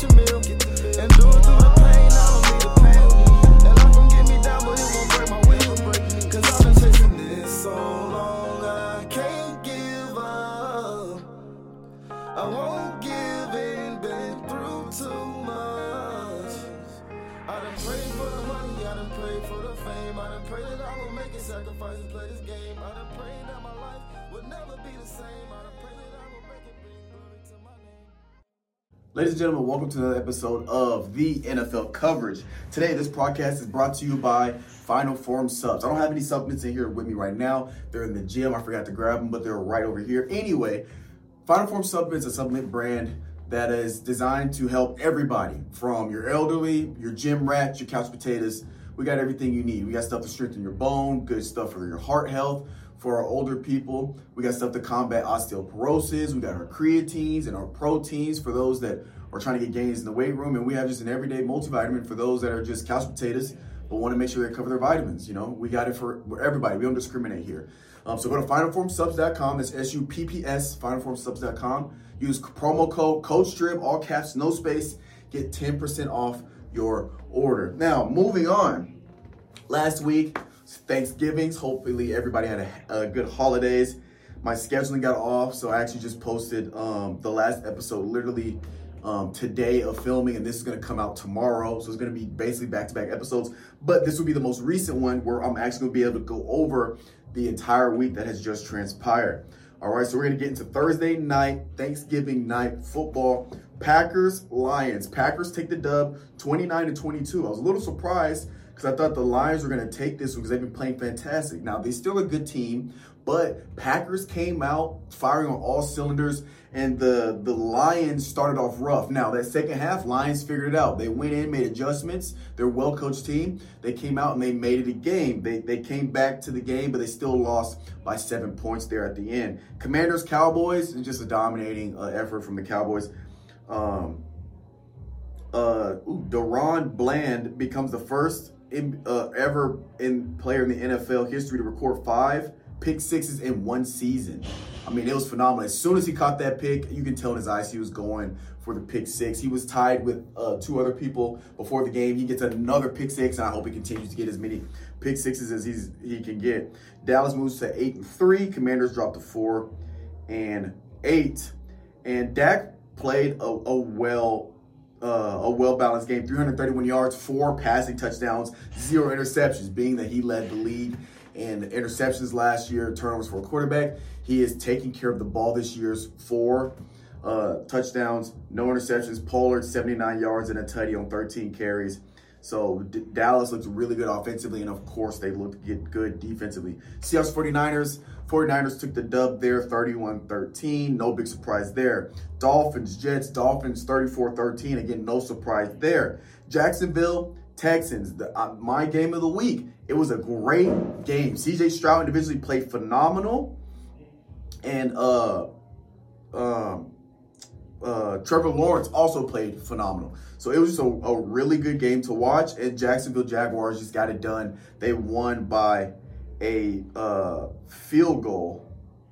cash Ladies and gentlemen, welcome to another episode of the NFL coverage. Today, this podcast is brought to you by Final Form Supps. I don't have any supplements in here with me right now. They're in the gym. I forgot to grab them, but they're right over here. Anyway, Final Form Supplements is a supplement brand that is designed to help everybody from your elderly, your gym rats, your couch potatoes. We got everything you need. We got stuff to strengthen your bone, good stuff for your heart health. For our older people, we got stuff to combat osteoporosis. We got our creatines and our proteins for those that are trying to get gains in the weight room. And we have just an everyday multivitamin for those that are just couch potatoes but want to make sure they cover their vitamins. You know, we got it for everybody. We don't discriminate here. Um, so go to finalformsupps.com. That's S-U-P-P-S, finalformsupps.com. Use promo code COACHSTRIB, all caps, no space. Get 10% off your order. Now, moving on. Last week, Thanksgivings. Hopefully, everybody had a, a good holidays. My scheduling got off, so I actually just posted um, the last episode literally um, today of filming, and this is to come out tomorrow. So it's to be basically back to back episodes. But this will be the most recent one where I'm actually to be able to go over the entire week that has just transpired. All right, so we're to get into Thursday night, Thanksgiving night football. Packers, Lions. Packers take the dub 29 to 22. I was a little surprised because I thought the Lions were going to take this because they've been playing fantastic. Now, they're still a good team, but Packers came out firing on all cylinders, and the, the Lions started off rough. Now, that second half, Lions figured it out. They went in, made adjustments. They're well coached team. They came out and they made it a game. They, they came back to the game, but they still lost by seven points there at the end. Commanders, Cowboys, and just a dominating uh, effort from the Cowboys. Um, uh, ooh, DaRon Bland becomes the first in, uh, ever in player in the NFL history to record five pick sixes in one season. I mean, it was phenomenal. As soon as he caught that pick, you can tell in his eyes he was going for the pick six. He was tied with uh, two other people before the game. He gets another pick six, and I hope he continues to get as many pick sixes as he's he can get. Dallas moves to eight and three. Commanders drop to four and eight. And Dak played a, a well uh, a well balanced game 331 yards, four passing touchdowns, zero interceptions, being that he led the league in interceptions last year, turnovers for a quarterback. He is taking care of the ball this year's four uh, touchdowns, no interceptions. Pollard, 79 yards and a tutty on 13 carries. So D- Dallas looks really good offensively, and of course, they look get good defensively. Seahawks 49ers. 49ers took the dub there 31 13. No big surprise there. Dolphins, Jets, Dolphins 34 13. Again, no surprise there. Jacksonville, Texans, the, uh, my game of the week. It was a great game. CJ Stroud individually played phenomenal. And uh, um, uh, Trevor Lawrence also played phenomenal. So it was just a, a really good game to watch. And Jacksonville Jaguars just got it done. They won by a uh, field goal.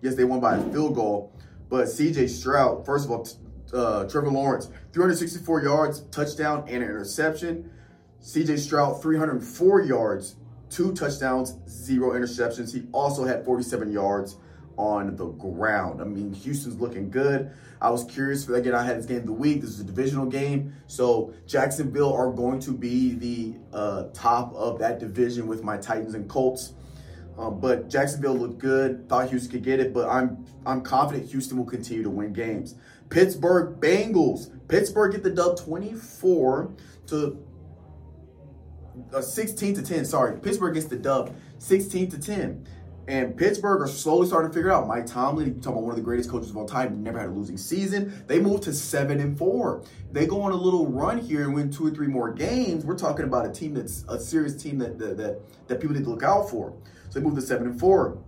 Yes, they won by a field goal. But CJ Stroud, first of all, t- uh, Trevor Lawrence, 364 yards, touchdown, and an interception. CJ Stroud, 304 yards, two touchdowns, zero interceptions. He also had 47 yards on the ground. I mean, Houston's looking good. I was curious for again. I had this game of the week. This is a divisional game, so Jacksonville are going to be the uh, top of that division with my Titans and Colts. Um, but Jacksonville looked good. Thought Houston could get it, but I'm I'm confident Houston will continue to win games. Pittsburgh Bengals. Pittsburgh get the dub 24 to uh, 16 to 10. Sorry, Pittsburgh gets the dub 16 to 10. And Pittsburgh are slowly starting to figure out. Mike Tomlin, you talking about one of the greatest coaches of all time, never had a losing season. They moved to seven and four. They go on a little run here and win two or three more games. We're talking about a team that's a serious team that that that, that people need to look out for. So they move to seven and four.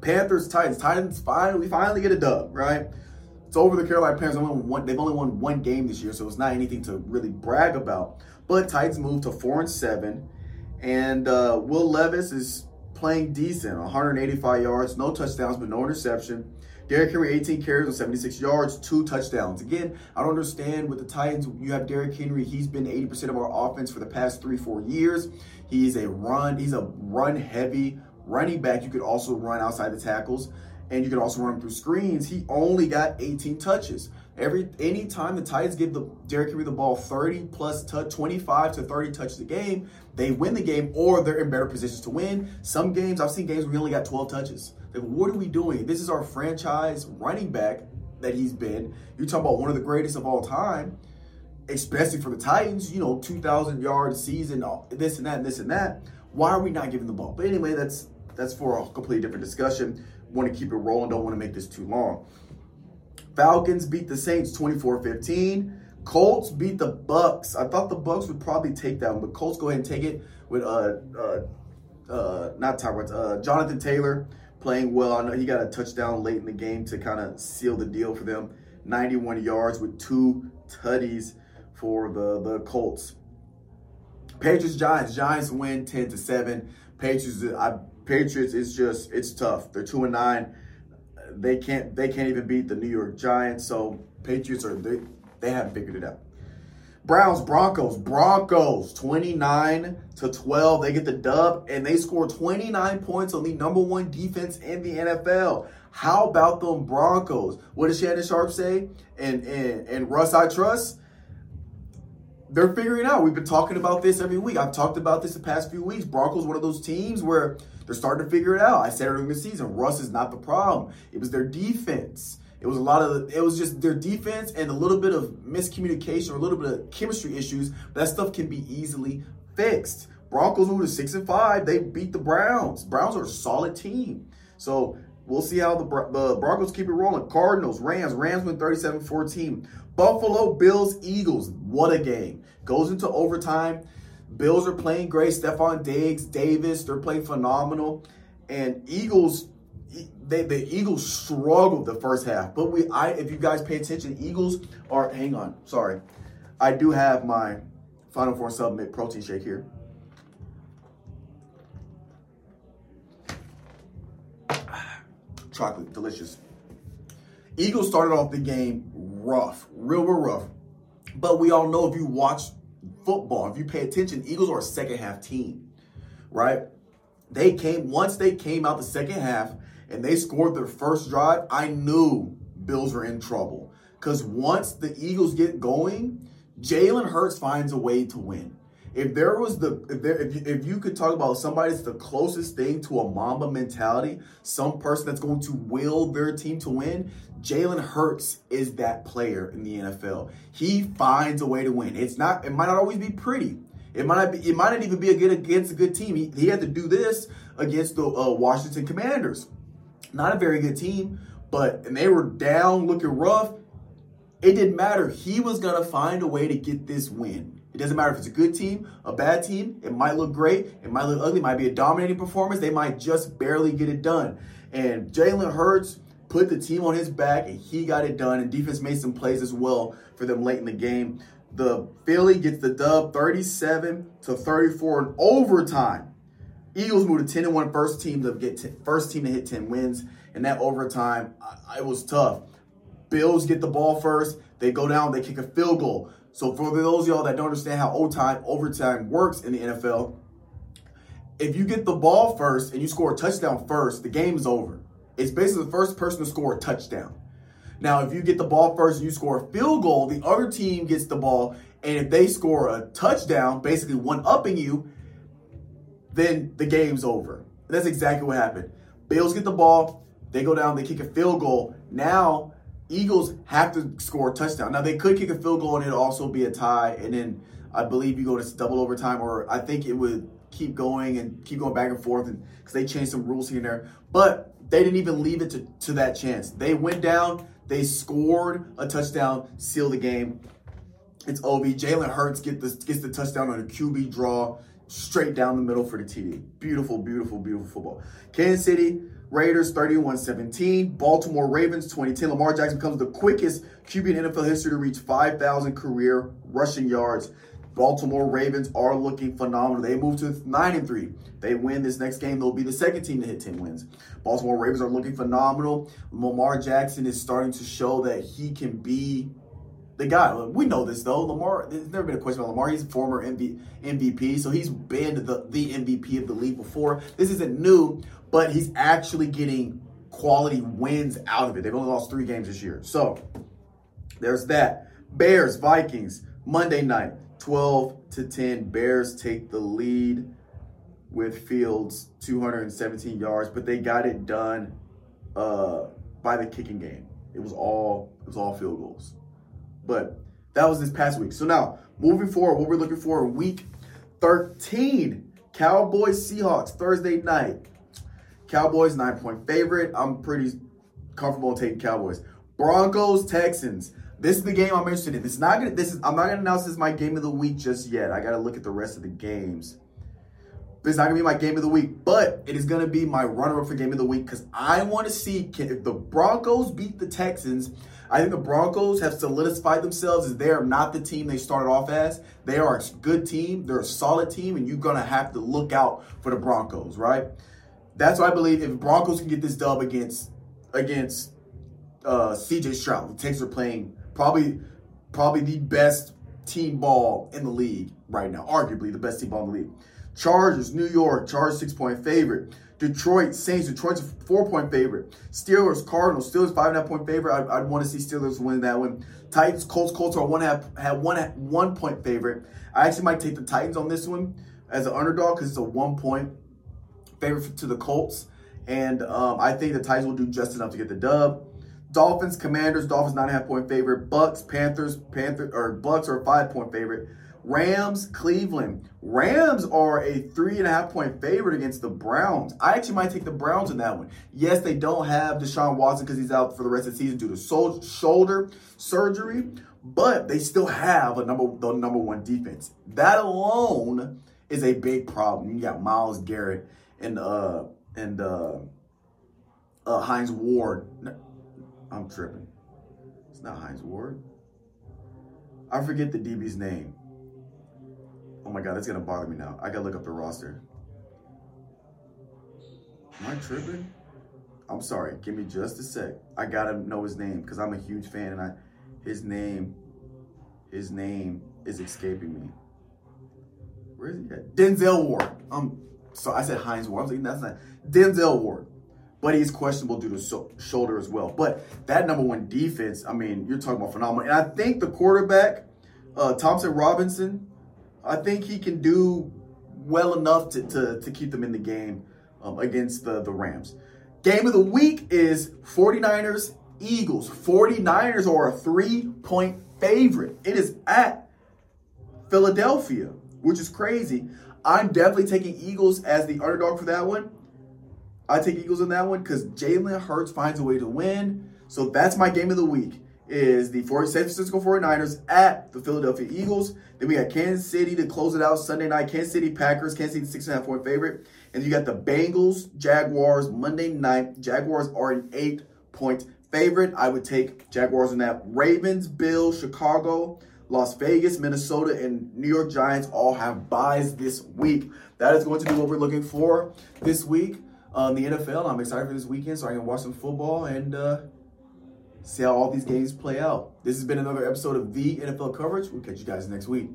Panthers, Titans. Titans finally finally get a dub, right? It's over the Carolina Panthers. Only one, they've only won one game this year, so it's not anything to really brag about. But Titans move to four and seven, and uh, Will Levis is playing decent. 185 yards, no touchdowns, but no interception. Derrick Henry, 18 carries on 76 yards, two touchdowns. Again, I don't understand with the Titans. You have Derrick Henry. He's been 80% of our offense for the past three, four years. He's a run. He's a run heavy running back. You could also run outside the tackles, and you could also run through screens. He only got 18 touches. Every anytime the Titans give the Derrick Henry the ball 30 plus touch, 25 to 30 touches a game, they win the game or they're in better positions to win. Some games I've seen games where he only got 12 touches. Like, what are we doing? This is our franchise running back that he's been. You're talking about one of the greatest of all time, especially for the Titans. You know, 2,000 yard season, uh, this and that, and this and that. Why are we not giving the ball? But anyway, that's that's for a completely different discussion. Want to keep it rolling. Don't want to make this too long. Falcons beat the Saints 24-15. Colts beat the Bucks. I thought the Bucks would probably take that one, but Colts go ahead and take it with uh uh uh not Tyrod, uh Jonathan Taylor playing well. I know he got a touchdown late in the game to kind of seal the deal for them. 91 yards with two tutties for the the Colts. Patriots Giants. Giants win 10 to 7. Patriots I Patriots is just it's tough. They're 2 and 9. They can't they can't even beat the New York Giants. So Patriots are they they haven't figured it out. Browns, Broncos, Broncos, 29 to 12. They get the dub and they score 29 points on the number one defense in the NFL. How about them Broncos? What does Shannon Sharpe say? And and and Russ I trust. They're figuring out. We've been talking about this every week. I've talked about this the past few weeks. Broncos, one of those teams where they're starting to figure it out. I said earlier in the season, Russ is not the problem. It was their defense. It was a lot of, it was just their defense and a little bit of miscommunication or a little bit of chemistry issues. That stuff can be easily fixed. Broncos moved to six and five. They beat the Browns. Browns are a solid team. So we'll see how the, the Broncos keep it rolling. Cardinals, Rams. Rams win 37 14. Buffalo Bills, Eagles. What a game. Goes into overtime. Bills are playing great. Stefon Diggs, Davis, they're playing phenomenal. And Eagles they, the Eagles struggled the first half. But we, I, if you guys pay attention, Eagles are. Hang on, sorry, I do have my Final Four Submit protein shake here. Chocolate, delicious. Eagles started off the game rough, real, real rough. But we all know if you watch football, if you pay attention, Eagles are a second half team, right? They came once they came out the second half and they scored their first drive, I knew Bills were in trouble. Because once the Eagles get going, Jalen Hurts finds a way to win. If there was the if there if you, if you could talk about somebody that's the closest thing to a Mamba mentality, some person that's going to will their team to win, Jalen Hurts is that player in the NFL. He finds a way to win. It's not it might not always be pretty. It might not be, it might not even be a good against a good team. He, he had to do this against the uh, Washington Commanders. Not a very good team, but and they were down looking rough. It didn't matter. He was gonna find a way to get this win. It doesn't matter if it's a good team, a bad team. It might look great. It might look ugly. It might be a dominating performance. They might just barely get it done. And Jalen Hurts put the team on his back, and he got it done. And defense made some plays as well for them late in the game. The Philly gets the dub 37 to 34 in overtime. Eagles move to 10 and 1 first team to get t- first team to hit 10 wins. And that overtime, I, it was tough. Bills get the ball first. They go down, they kick a field goal. So for those y'all that don't understand how overtime overtime works in the NFL, if you get the ball first and you score a touchdown first, the game is over. It's basically the first person to score a touchdown. Now, if you get the ball first and you score a field goal, the other team gets the ball, and if they score a touchdown, basically one upping you, then the game's over. That's exactly what happened. Bills get the ball, they go down, they kick a field goal. Now, Eagles have to score a touchdown. Now, they could kick a field goal and it'd also be a tie, and then I believe you go to double overtime, or I think it would keep going and keep going back and forth and because they changed some rules here and there. But they didn't even leave it to, to that chance. They went down, they scored a touchdown, seal the game. It's OB. Jalen Hurts get the, gets the touchdown on a QB draw straight down the middle for the TD. Beautiful, beautiful, beautiful football. Kansas City Raiders 31-17. Baltimore Ravens 2010. Lamar Jackson becomes the quickest QB in NFL history to reach 5,000 career rushing yards. Baltimore Ravens are looking phenomenal. They move to nine and three. They win this next game, they'll be the second team to hit 10 wins. Baltimore Ravens are looking phenomenal. Lamar Jackson is starting to show that he can be the guy. We know this though. Lamar, there's never been a question about Lamar. He's a former MVP, so he's been the, the MVP of the league before. This isn't new, but he's actually getting quality wins out of it. They've only lost three games this year. So there's that. Bears, Vikings, Monday night, 12 to 10. Bears take the lead with Fields 217 yards, but they got it done uh, by the kicking game. It was all it was all field goals. But that was this past week. So now, moving forward, what we're looking for week 13, Cowboys Seahawks Thursday night. Cowboys nine point favorite. I'm pretty comfortable taking Cowboys. Broncos Texans. This is the game I'm interested in. This is not gonna. This is. I'm not gonna announce this my game of the week just yet. I gotta look at the rest of the games. It's not gonna be my game of the week, but it is gonna be my runner-up for game of the week because I want to see can, if the Broncos beat the Texans. I think the Broncos have solidified themselves as they are not the team they started off as. They are a good team. They're a solid team, and you're gonna have to look out for the Broncos, right? That's why I believe if Broncos can get this dub against against uh, CJ Stroud, the Texans are playing probably probably the best team ball in the league right now, arguably the best team ball in the league. Chargers, New York, Chargers six point favorite. Detroit Saints, Detroit's a four point favorite. Steelers, Cardinals, Steelers five and a half point favorite. I, would want to see Steelers win that one. Titans, Colts, Colts are one half have one one point favorite. I actually might take the Titans on this one as an underdog because it's a one point favorite to the Colts, and um, I think the Titans will do just enough to get the dub. Dolphins, Commanders, Dolphins nine and a half point favorite. Bucks, Panthers, Panther or Bucks are a five point favorite. Rams, Cleveland. Rams are a three and a half point favorite against the Browns. I actually might take the Browns in that one. Yes, they don't have Deshaun Watson because he's out for the rest of the season due to sol- shoulder surgery, but they still have a number the number one defense. That alone is a big problem. You got Myles Garrett and uh and uh, uh Hines Ward. I'm tripping. It's not Hines Ward. I forget the DB's name. Oh my god, that's gonna bother me now. I gotta look up the roster. Am I tripping? I'm sorry. Give me just a sec. I gotta know his name because I'm a huge fan, and I his name his name is escaping me. Where is he at? Denzel Ward. Um, so I said Hines Ward. I was like, that's not Denzel Ward but he's questionable due to so- shoulder as well. But that number one defense, I mean, you're talking about phenomenal. And I think the quarterback, uh, Thompson Robinson, I think he can do well enough to, to, to keep them in the game um, against the, the Rams. Game of the week is 49ers Eagles. 49ers are a three point favorite. It is at Philadelphia, which is crazy. I'm definitely taking Eagles as the underdog for that one. I take Eagles in that one because Jalen Hurts finds a way to win. So that's my game of the week is the San Francisco 49ers at the Philadelphia Eagles. Then we got Kansas City to close it out Sunday night. Kansas City Packers, Kansas City six and a half point favorite. And you got the Bengals, Jaguars Monday night. Jaguars are an eight point favorite. I would take Jaguars in that. Ravens, Bills, Chicago, Las Vegas, Minnesota, and New York Giants all have buys this week. That is going to be what we're looking for this week um, the NFL. I'm excited for this weekend so I can watch some football and uh, see how all these games play out. This has been another episode of the NFL coverage. We'll catch you guys next week.